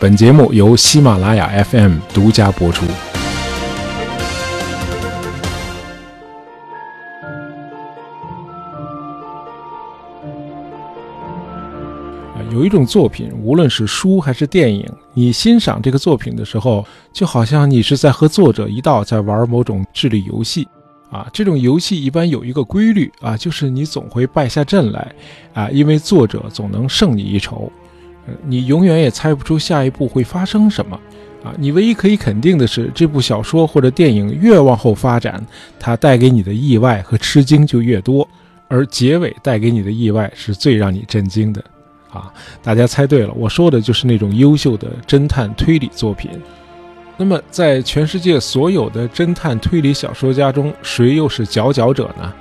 本节目由喜马拉雅 FM 独家播出。有一种作品，无论是书还是电影，你欣赏这个作品的时候，就好像你是在和作者一道在玩某种智力游戏。啊，这种游戏一般有一个规律啊，就是你总会败下阵来，啊，因为作者总能胜你一筹，你永远也猜不出下一步会发生什么，啊，你唯一可以肯定的是，这部小说或者电影越往后发展，它带给你的意外和吃惊就越多，而结尾带给你的意外是最让你震惊的，啊，大家猜对了，我说的就是那种优秀的侦探推理作品。那么，在全世界所有的侦探推理小说家中，谁又是佼佼者呢？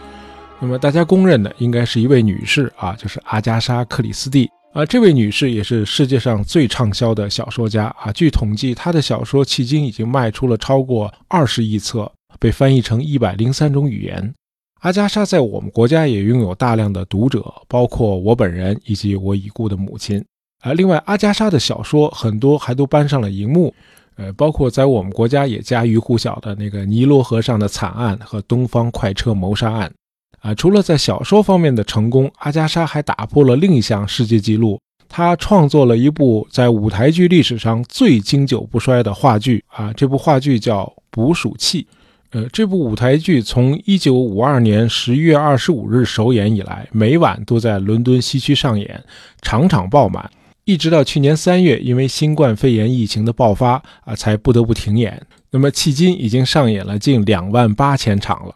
那么，大家公认的应该是一位女士啊，就是阿加莎·克里斯蒂啊。这位女士也是世界上最畅销的小说家啊。据统计，她的小说迄今已经卖出了超过二十亿册，被翻译成一百零三种语言。阿加莎在我们国家也拥有大量的读者，包括我本人以及我已故的母亲。啊，另外，阿加莎的小说很多还都搬上了荧幕。呃，包括在我们国家也家喻户晓的那个尼罗河上的惨案和东方快车谋杀案，啊，除了在小说方面的成功，阿加莎还打破了另一项世界纪录，她创作了一部在舞台剧历史上最经久不衰的话剧，啊，这部话剧叫《捕鼠器》，呃，这部舞台剧从1952年11月25日首演以来，每晚都在伦敦西区上演，场场爆满。一直到去年三月，因为新冠肺炎疫情的爆发啊，才不得不停演。那么迄今已经上演了近两万八千场了。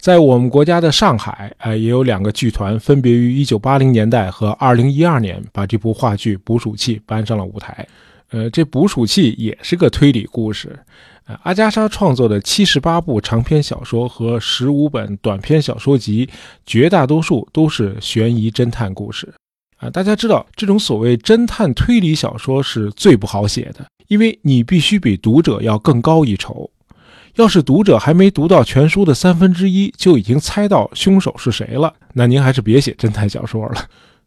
在我们国家的上海，啊，也有两个剧团，分别于一九八零年代和二零一二年把这部话剧《捕鼠器》搬上了舞台。呃，这《捕鼠器》也是个推理故事。呃，阿加莎创作的七十八部长篇小说和十五本短篇小说集，绝大多数都是悬疑侦探故事。啊，大家知道这种所谓侦探推理小说是最不好写的，因为你必须比读者要更高一筹。要是读者还没读到全书的三分之一就已经猜到凶手是谁了，那您还是别写侦探小说了。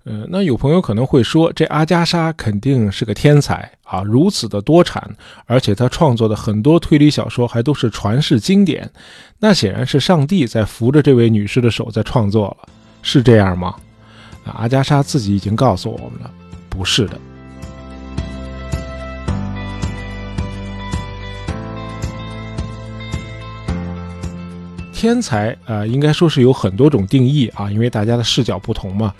呃，那有朋友可能会说，这阿加莎肯定是个天才啊，如此的多产，而且他创作的很多推理小说还都是传世经典，那显然是上帝在扶着这位女士的手在创作了，是这样吗？阿加莎自己已经告诉我们了，不是的。天才啊，应该说是有很多种定义啊，因为大家的视角不同嘛。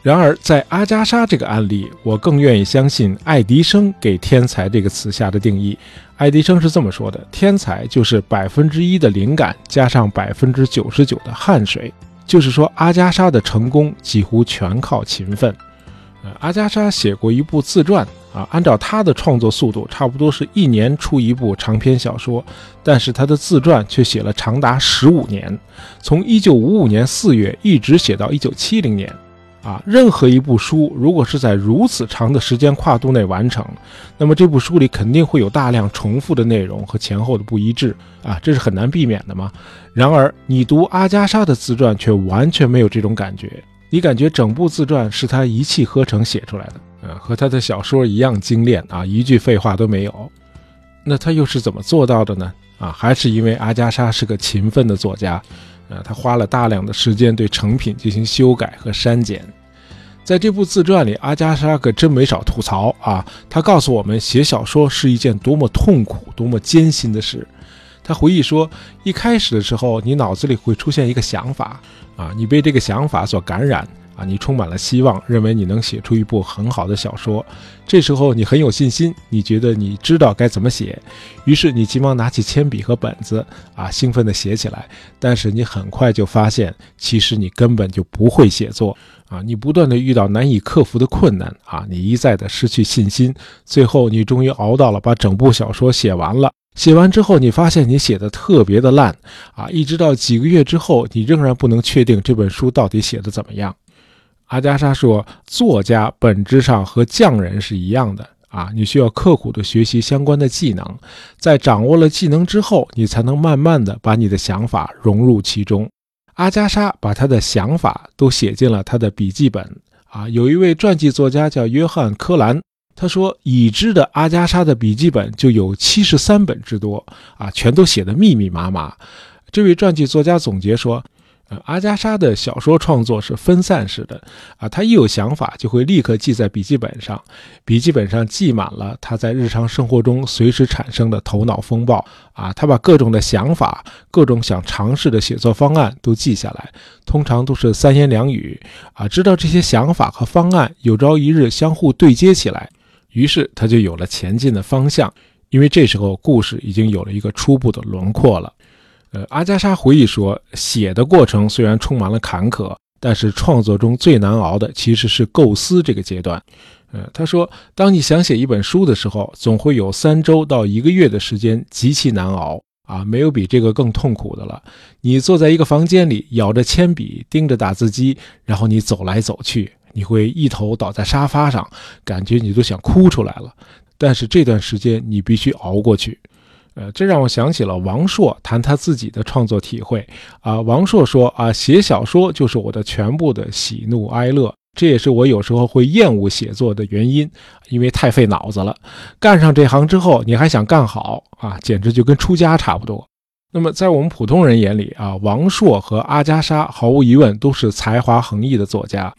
然而，在阿加莎这个案例，我更愿意相信爱迪生给“天才”这个词下的定义。爱迪生是这么说的：“天才就是百分之一的灵感加上百分之九十九的汗水。”就是说，阿加莎的成功几乎全靠勤奋。呃，阿加莎写过一部自传啊，按照他的创作速度，差不多是一年出一部长篇小说，但是他的自传却写了长达十五年，从一九五五年四月一直写到一九七零年。啊，任何一部书如果是在如此长的时间跨度内完成，那么这部书里肯定会有大量重复的内容和前后的不一致啊，这是很难避免的嘛。然而，你读阿加莎的自传却完全没有这种感觉，你感觉整部自传是他一气呵成写出来的，呃，和他的小说一样精炼啊，一句废话都没有。那他又是怎么做到的呢？啊，还是因为阿加莎是个勤奋的作家。啊，他花了大量的时间对成品进行修改和删减。在这部自传里，阿加莎可真没少吐槽啊！他告诉我们，写小说是一件多么痛苦、多么艰辛的事。他回忆说，一开始的时候，你脑子里会出现一个想法，啊，你被这个想法所感染。啊，你充满了希望，认为你能写出一部很好的小说。这时候你很有信心，你觉得你知道该怎么写，于是你急忙拿起铅笔和本子，啊，兴奋地写起来。但是你很快就发现，其实你根本就不会写作。啊，你不断地遇到难以克服的困难，啊，你一再地失去信心。最后你终于熬到了把整部小说写完了。写完之后，你发现你写的特别的烂，啊，一直到几个月之后，你仍然不能确定这本书到底写的怎么样。阿加莎说：“作家本质上和匠人是一样的啊，你需要刻苦的学习相关的技能，在掌握了技能之后，你才能慢慢的把你的想法融入其中。”阿加莎把他的想法都写进了他的笔记本啊。有一位传记作家叫约翰·柯兰他说，已知的阿加莎的笔记本就有七十三本之多啊，全都写得密密麻麻。这位传记作家总结说。阿加莎的小说创作是分散式的，啊，他一有想法就会立刻记在笔记本上，笔记本上记满了他在日常生活中随时产生的头脑风暴，啊，他把各种的想法、各种想尝试的写作方案都记下来，通常都是三言两语，啊，知道这些想法和方案有朝一日相互对接起来，于是他就有了前进的方向，因为这时候故事已经有了一个初步的轮廓了。呃，阿加莎回忆说，写的过程虽然充满了坎坷，但是创作中最难熬的其实是构思这个阶段。呃，他说，当你想写一本书的时候，总会有三周到一个月的时间极其难熬啊，没有比这个更痛苦的了。你坐在一个房间里，咬着铅笔，盯着打字机，然后你走来走去，你会一头倒在沙发上，感觉你都想哭出来了。但是这段时间你必须熬过去。呃，这让我想起了王朔谈他自己的创作体会啊。王朔说啊，写小说就是我的全部的喜怒哀乐，这也是我有时候会厌恶写作的原因，因为太费脑子了。干上这行之后，你还想干好啊，简直就跟出家差不多。那么在我们普通人眼里啊，王朔和阿加莎毫无疑问都是才华横溢的作家。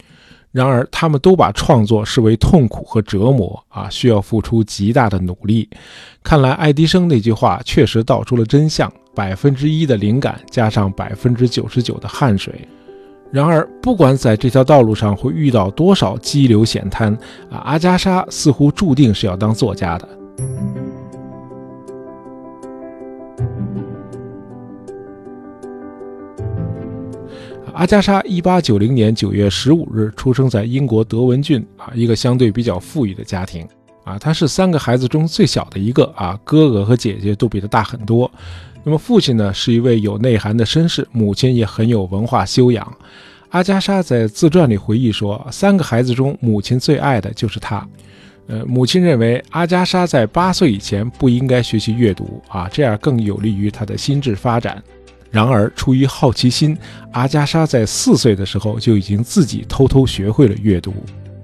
然而，他们都把创作视为痛苦和折磨啊，需要付出极大的努力。看来，爱迪生那句话确实道出了真相：百分之一的灵感加上百分之九十九的汗水。然而，不管在这条道路上会遇到多少激流险滩啊，阿加莎似乎注定是要当作家的。阿加莎一八九零年九月十五日出生在英国德文郡啊，一个相对比较富裕的家庭啊。她是三个孩子中最小的一个啊，哥哥和姐姐都比他大很多。那么父亲呢，是一位有内涵的绅士，母亲也很有文化修养。阿加莎在自传里回忆说，三个孩子中，母亲最爱的就是她。呃，母亲认为阿加莎在八岁以前不应该学习阅读啊，这样更有利于他的心智发展。然而，出于好奇心，阿加莎在四岁的时候就已经自己偷偷学会了阅读。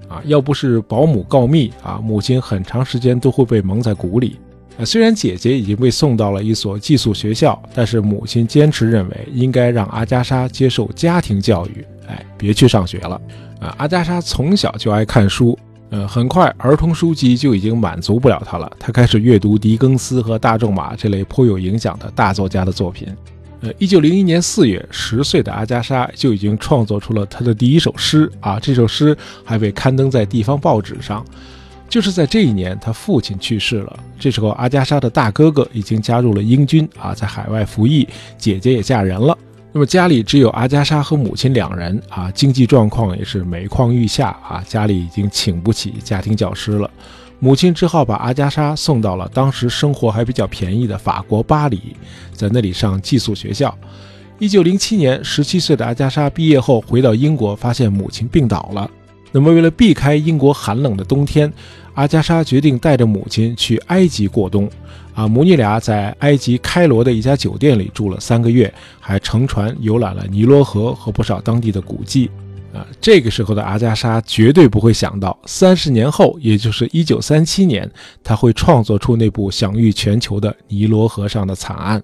啊，要不是保姆告密啊，母亲很长时间都会被蒙在鼓里。啊，虽然姐姐已经被送到了一所寄宿学校，但是母亲坚持认为应该让阿加莎接受家庭教育，哎，别去上学了。啊，阿加莎从小就爱看书，呃，很快儿童书籍就已经满足不了她了，她开始阅读狄更斯和大仲马这类颇有影响的大作家的作品。呃，一九零一年四月，十岁的阿加莎就已经创作出了她的第一首诗啊！这首诗还被刊登在地方报纸上。就是在这一年，她父亲去世了。这时候，阿加莎的大哥哥已经加入了英军啊，在海外服役，姐姐也嫁人了。那么家里只有阿加莎和母亲两人啊，经济状况也是每况愈下啊，家里已经请不起家庭教师了。母亲只好把阿加莎送到了当时生活还比较便宜的法国巴黎，在那里上寄宿学校。一九零七年，十七岁的阿加莎毕业后回到英国，发现母亲病倒了。那么，为了避开英国寒冷的冬天，阿加莎决定带着母亲去埃及过冬。啊，母女俩在埃及开罗的一家酒店里住了三个月，还乘船游览了尼罗河和不少当地的古迹。啊，这个时候的阿加莎绝对不会想到，三十年后，也就是一九三七年，他会创作出那部享誉全球的《尼罗河上的惨案》。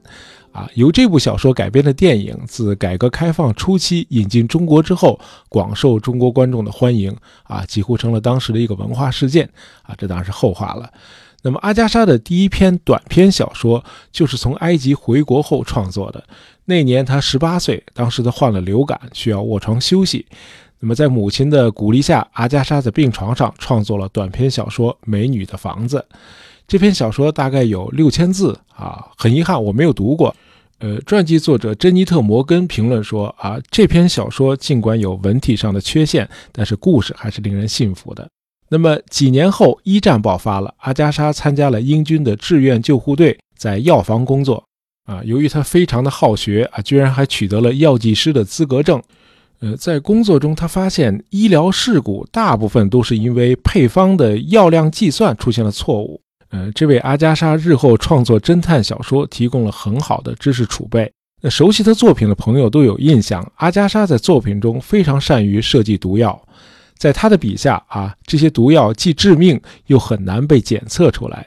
啊，由这部小说改编的电影，自改革开放初期引进中国之后，广受中国观众的欢迎，啊，几乎成了当时的一个文化事件。啊，这当然是后话了。那么，阿加莎的第一篇短篇小说就是从埃及回国后创作的。那年她十八岁，当时她患了流感，需要卧床休息。那么在母亲的鼓励下，阿加莎在病床上创作了短篇小说《美女的房子》。这篇小说大概有六千字啊，很遗憾我没有读过。呃，传记作者珍妮特·摩根评论说啊，这篇小说尽管有文体上的缺陷，但是故事还是令人信服的。那么几年后，一战爆发了，阿加莎参加了英军的志愿救护队，在药房工作。啊，由于他非常的好学啊，居然还取得了药剂师的资格证。呃，在工作中，他发现医疗事故大部分都是因为配方的药量计算出现了错误。呃，这为阿加莎日后创作侦探小说提供了很好的知识储备。那熟悉他作品的朋友都有印象，阿加莎在作品中非常善于设计毒药。在他的笔下啊，这些毒药既致命又很难被检测出来。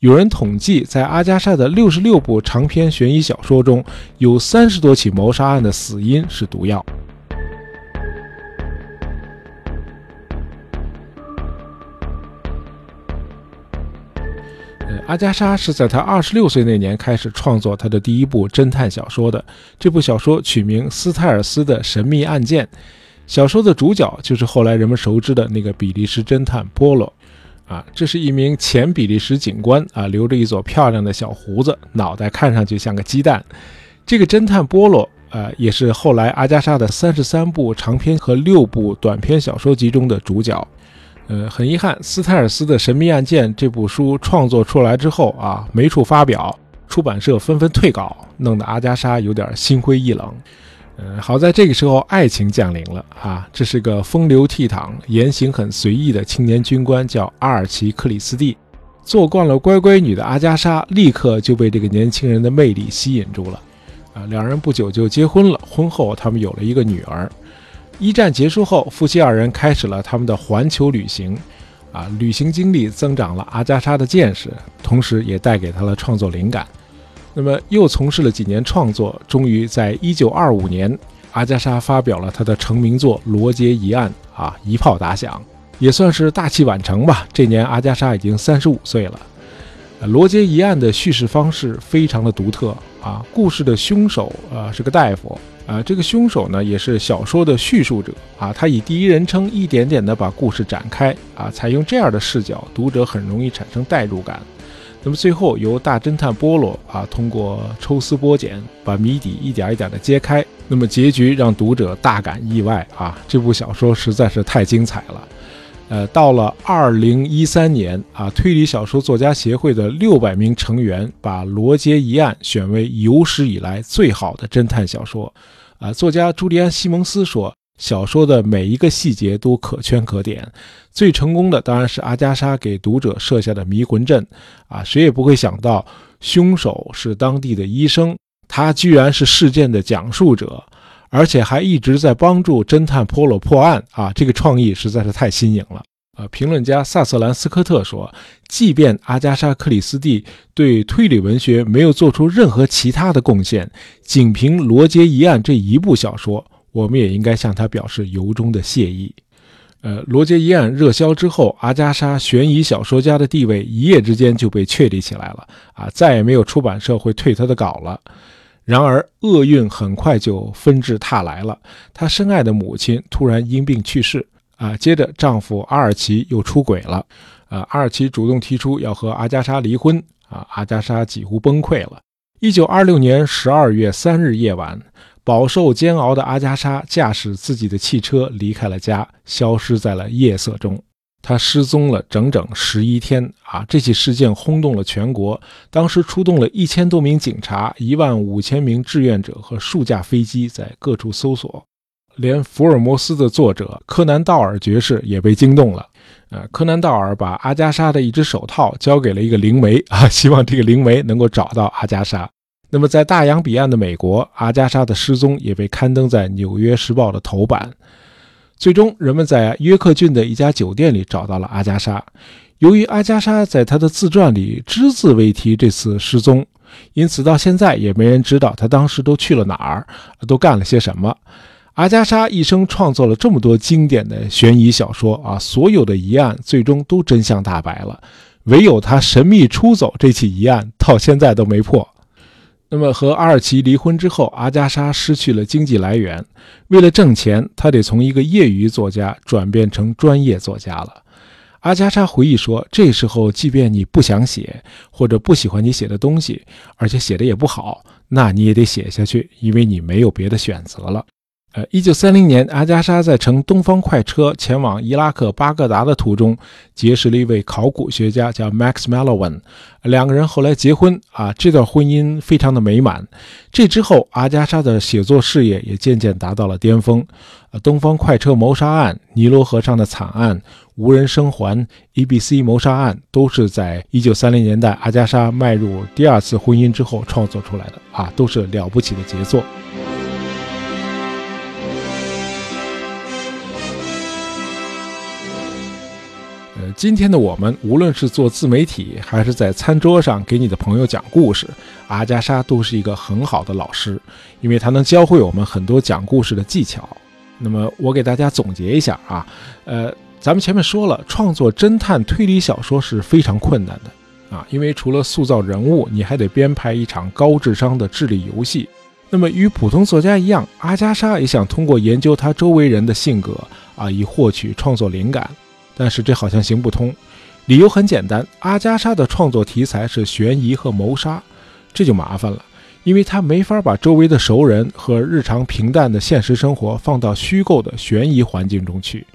有人统计，在阿加莎的六十六部长篇悬疑小说中，有三十多起谋杀案的死因是毒药。阿加莎是在他二十六岁那年开始创作他的第一部侦探小说的。这部小说取名《斯泰尔斯的神秘案件》。小说的主角就是后来人们熟知的那个比利时侦探波罗。啊，这是一名前比利时警官啊，留着一撮漂亮的小胡子，脑袋看上去像个鸡蛋。这个侦探波罗，呃，也是后来阿加莎的三十三部长篇和六部短篇小说集中的主角。呃，很遗憾，斯泰尔斯的神秘案件这部书创作出来之后啊，没处发表，出版社纷纷退稿，弄得阿加莎有点心灰意冷。嗯，好在这个时候爱情降临了啊，这是个风流倜傥、言行很随意的青年军官，叫阿尔奇·克里斯蒂。做惯了乖乖女的阿加莎，立刻就被这个年轻人的魅力吸引住了。啊，两人不久就结婚了，婚后他们有了一个女儿。一战结束后，夫妻二人开始了他们的环球旅行，啊，旅行经历增长了阿加莎的见识，同时也带给她了创作灵感。那么又从事了几年创作，终于在一九二五年，阿加莎发表了她的成名作《罗杰疑案》，啊，一炮打响，也算是大器晚成吧。这年阿加莎已经三十五岁了。罗杰疑案的叙事方式非常的独特，啊，故事的凶手啊是个大夫。啊，这个凶手呢，也是小说的叙述者啊，他以第一人称一点点的把故事展开啊，采用这样的视角，读者很容易产生代入感。那么最后由大侦探波罗啊，通过抽丝剥茧，把谜底一点一点的揭开。那么结局让读者大感意外啊，这部小说实在是太精彩了。呃，到了二零一三年啊，推理小说作家协会的六百名成员把《罗杰疑案》选为有史以来最好的侦探小说。啊，作家朱利安·西蒙斯说，小说的每一个细节都可圈可点。最成功的当然是阿加莎给读者设下的迷魂阵。啊，谁也不会想到凶手是当地的医生，他居然是事件的讲述者。而且还一直在帮助侦探波洛破案啊！这个创意实在是太新颖了啊！评论家萨瑟兰斯科特说：“即便阿加莎·克里斯蒂对推理文学没有做出任何其他的贡献，仅凭《罗杰疑案》这一部小说，我们也应该向他表示由衷的谢意。”呃，《罗杰一案》热销之后，阿加莎悬疑小说家的地位一夜之间就被确立起来了啊！再也没有出版社会退他的稿了。然而，厄运很快就纷至沓来了。她深爱的母亲突然因病去世，啊，接着丈夫阿尔奇又出轨了，啊，阿尔奇主动提出要和阿加莎离婚，啊，阿加莎几乎崩溃了。一九二六年十二月三日夜晚，饱受煎熬的阿加莎驾驶自己的汽车离开了家，消失在了夜色中。她失踪了整整十一天啊！这起事件轰动了全国，当时出动了一千多名警察、一万五千名志愿者和数架飞机在各处搜索，连福尔摩斯的作者柯南道尔爵士也被惊动了。呃，柯南道尔把阿加莎的一只手套交给了一个灵媒啊，希望这个灵媒能够找到阿加莎。那么，在大洋彼岸的美国，阿加莎的失踪也被刊登在《纽约时报》的头版。最终，人们在约克郡的一家酒店里找到了阿加莎。由于阿加莎在她的自传里只字未提这次失踪，因此到现在也没人知道她当时都去了哪儿，都干了些什么。阿加莎一生创作了这么多经典的悬疑小说啊，所有的疑案最终都真相大白了，唯有她神秘出走这起疑案到现在都没破。那么和阿尔奇离婚之后，阿加莎失去了经济来源。为了挣钱，她得从一个业余作家转变成专业作家了。阿加莎回忆说：“这时候，即便你不想写，或者不喜欢你写的东西，而且写的也不好，那你也得写下去，因为你没有别的选择了。”呃，一九三零年，阿加莎在乘东方快车前往伊拉克巴格达的途中，结识了一位考古学家，叫 Max Mallowan。两个人后来结婚，啊，这段婚姻非常的美满。这之后，阿加莎的写作事业也渐渐达到了巅峰。呃，东方快车谋杀案、尼罗河上的惨案、无人生还、ABC 谋杀案，都是在一九三零年代阿加莎迈入第二次婚姻之后创作出来的，啊，都是了不起的杰作。今天的我们，无论是做自媒体，还是在餐桌上给你的朋友讲故事，阿加莎都是一个很好的老师，因为她能教会我们很多讲故事的技巧。那么，我给大家总结一下啊，呃，咱们前面说了，创作侦探推理小说是非常困难的啊，因为除了塑造人物，你还得编排一场高智商的智力游戏。那么，与普通作家一样，阿加莎也想通过研究他周围人的性格啊，以获取创作灵感。但是这好像行不通，理由很简单，阿加莎的创作题材是悬疑和谋杀，这就麻烦了，因为他没法把周围的熟人和日常平淡的现实生活放到虚构的悬疑环境中去，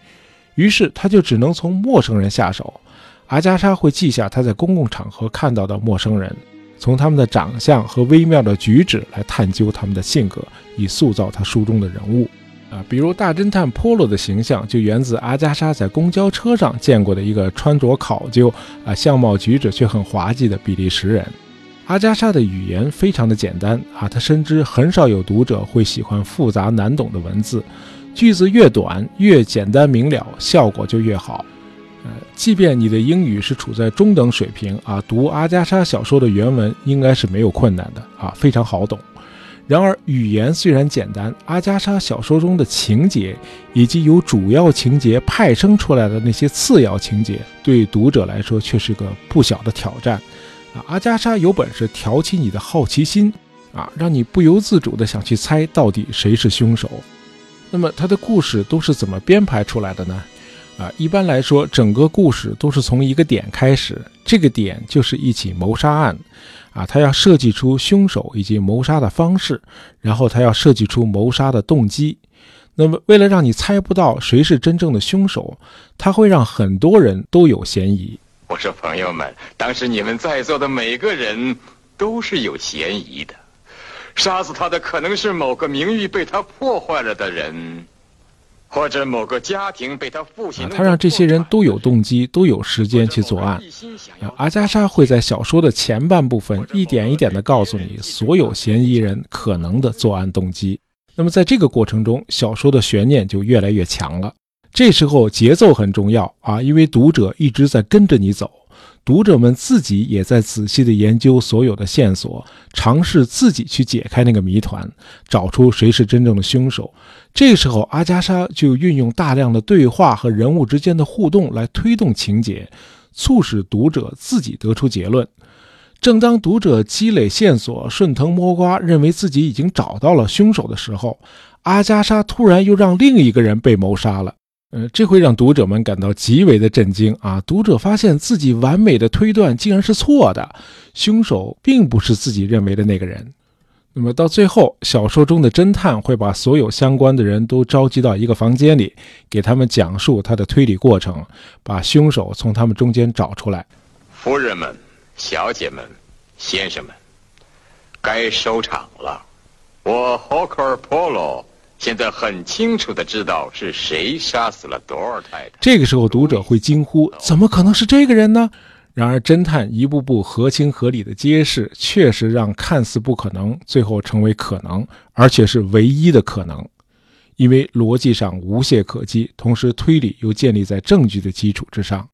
于是他就只能从陌生人下手。阿加莎会记下他在公共场合看到的陌生人，从他们的长相和微妙的举止来探究他们的性格，以塑造他书中的人物。啊，比如大侦探波洛的形象就源自阿加莎在公交车上见过的一个穿着考究、啊相貌举止却很滑稽的比利时人。阿加莎的语言非常的简单啊，他深知很少有读者会喜欢复杂难懂的文字，句子越短越简单明了，效果就越好。呃，即便你的英语是处在中等水平啊，读阿加莎小说的原文应该是没有困难的啊，非常好懂。然而，语言虽然简单，阿加莎小说中的情节以及由主要情节派生出来的那些次要情节，对读者来说却是个不小的挑战。啊，阿加莎有本事挑起你的好奇心，啊，让你不由自主地想去猜到底谁是凶手。那么，他的故事都是怎么编排出来的呢？啊，一般来说，整个故事都是从一个点开始，这个点就是一起谋杀案。啊，他要设计出凶手以及谋杀的方式，然后他要设计出谋杀的动机。那么，为了让你猜不到谁是真正的凶手，他会让很多人都有嫌疑。我说，朋友们，当时你们在座的每个人都是有嫌疑的，杀死他的可能是某个名誉被他破坏了的人。或者某个家庭被他父亲，他让这些人都有动机，都有时间去作案。阿加莎会在小说的前半部分一点一点地告诉你所有嫌疑人可能的作案动机。那么在这个过程中，小说的悬念就越来越强了。这时候节奏很重要啊，因为读者一直在跟着你走。读者们自己也在仔细地研究所有的线索，尝试自己去解开那个谜团，找出谁是真正的凶手。这时候，阿加莎就运用大量的对话和人物之间的互动来推动情节，促使读者自己得出结论。正当读者积累线索、顺藤摸瓜，认为自己已经找到了凶手的时候，阿加莎突然又让另一个人被谋杀了。呃，这会让读者们感到极为的震惊啊！读者发现自己完美的推断竟然是错的，凶手并不是自己认为的那个人。那么到最后，小说中的侦探会把所有相关的人都召集到一个房间里，给他们讲述他的推理过程，把凶手从他们中间找出来。夫人们、小姐们、先生们，该收场了。我 Hawker Polo。现在很清楚的知道是谁杀死了多尔太太。这个时候，读者会惊呼：“怎么可能是这个人呢？”然而，侦探一步步合情合理的揭示，确实让看似不可能最后成为可能，而且是唯一的可能，因为逻辑上无懈可击，同时推理又建立在证据的基础之上。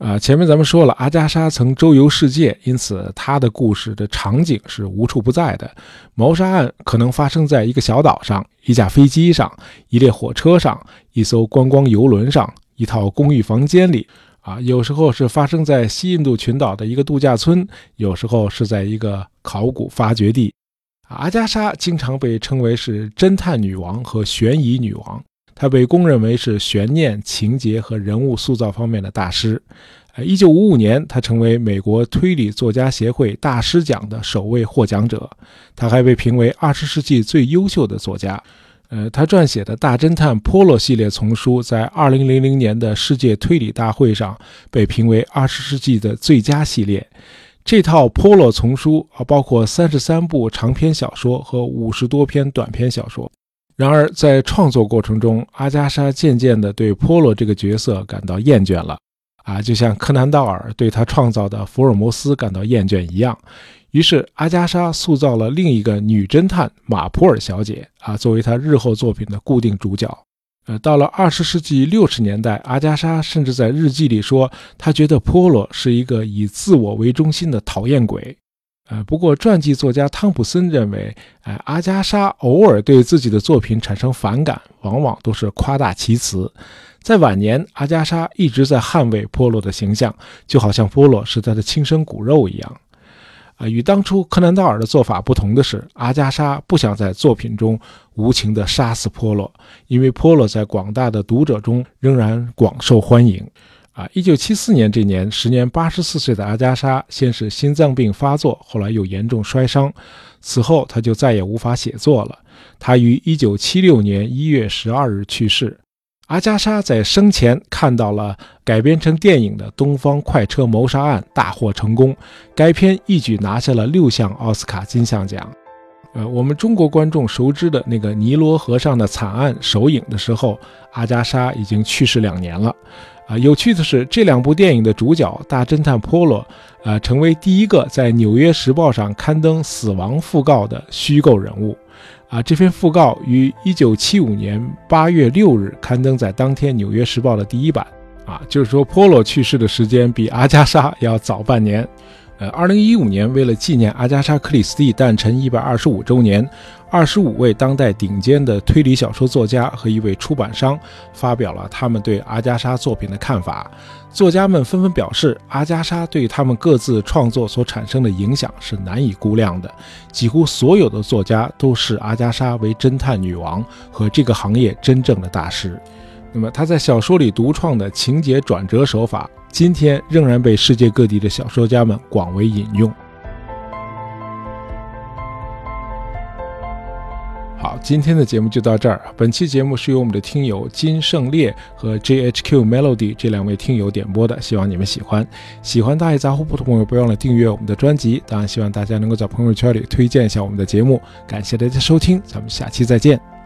啊，前面咱们说了，阿加莎曾周游世界，因此她的故事的场景是无处不在的。谋杀案可能发生在一个小岛上、一架飞机上、一列火车上、一艘观光游轮上、一套公寓房间里。啊，有时候是发生在西印度群岛的一个度假村，有时候是在一个考古发掘地。阿加莎经常被称为是侦探女王和悬疑女王。他被公认为是悬念、情节和人物塑造方面的大师。呃，一九五五年，他成为美国推理作家协会大师奖的首位获奖者。他还被评为二十世纪最优秀的作家。呃，他撰写的大侦探波洛系列丛书在二零零零年的世界推理大会上被评为二十世纪的最佳系列。这套波洛丛书啊，包括三十三部长篇小说和五十多篇短篇小说。然而，在创作过程中，阿加莎渐渐地对波洛这个角色感到厌倦了，啊，就像柯南道尔对他创造的福尔摩斯感到厌倦一样。于是，阿加莎塑造了另一个女侦探马普尔小姐，啊，作为她日后作品的固定主角。呃，到了二十世纪六十年代，阿加莎甚至在日记里说，她觉得波洛是一个以自我为中心的讨厌鬼。呃，不过传记作家汤普森认为，哎，阿加莎偶尔对自己的作品产生反感，往往都是夸大其词。在晚年，阿加莎一直在捍卫波洛的形象，就好像波洛是他的亲生骨肉一样。啊，与当初柯南道尔的做法不同的是，阿加莎不想在作品中无情地杀死波洛，因为波洛在广大的读者中仍然广受欢迎。啊，一九七四年这年，时年八十四岁的阿加莎，先是心脏病发作，后来又严重摔伤，此后他就再也无法写作了。他于一九七六年一月十二日去世。阿加莎在生前看到了改编成电影的《东方快车谋杀案》大获成功，该片一举拿下了六项奥斯卡金像奖。呃，我们中国观众熟知的那个尼罗河上的惨案首映的时候，阿加莎已经去世两年了。啊，有趣的是，这两部电影的主角大侦探波罗，呃，成为第一个在《纽约时报》上刊登死亡讣告的虚构人物。啊，这篇讣告于一九七五年八月六日刊登在当天《纽约时报》的第一版。啊，就是说，波洛去世的时间比阿加莎要早半年。呃，二零一五年，为了纪念阿加莎·克里斯蒂诞辰一百二十五周年，二十五位当代顶尖的推理小说作家和一位出版商发表了他们对阿加莎作品的看法。作家们纷纷表示，阿加莎对他们各自创作所产生的影响是难以估量的。几乎所有的作家都视阿加莎为侦探女王和这个行业真正的大师。那么，他在小说里独创的情节转折手法。今天仍然被世界各地的小说家们广为引用。好，今天的节目就到这儿。本期节目是由我们的听友金胜烈和 JHQ Melody 这两位听友点播的，希望你们喜欢。喜欢大爷杂货铺的朋友，不要忘了订阅我们的专辑。当然，希望大家能够在朋友圈里推荐一下我们的节目。感谢大家收听，咱们下期再见。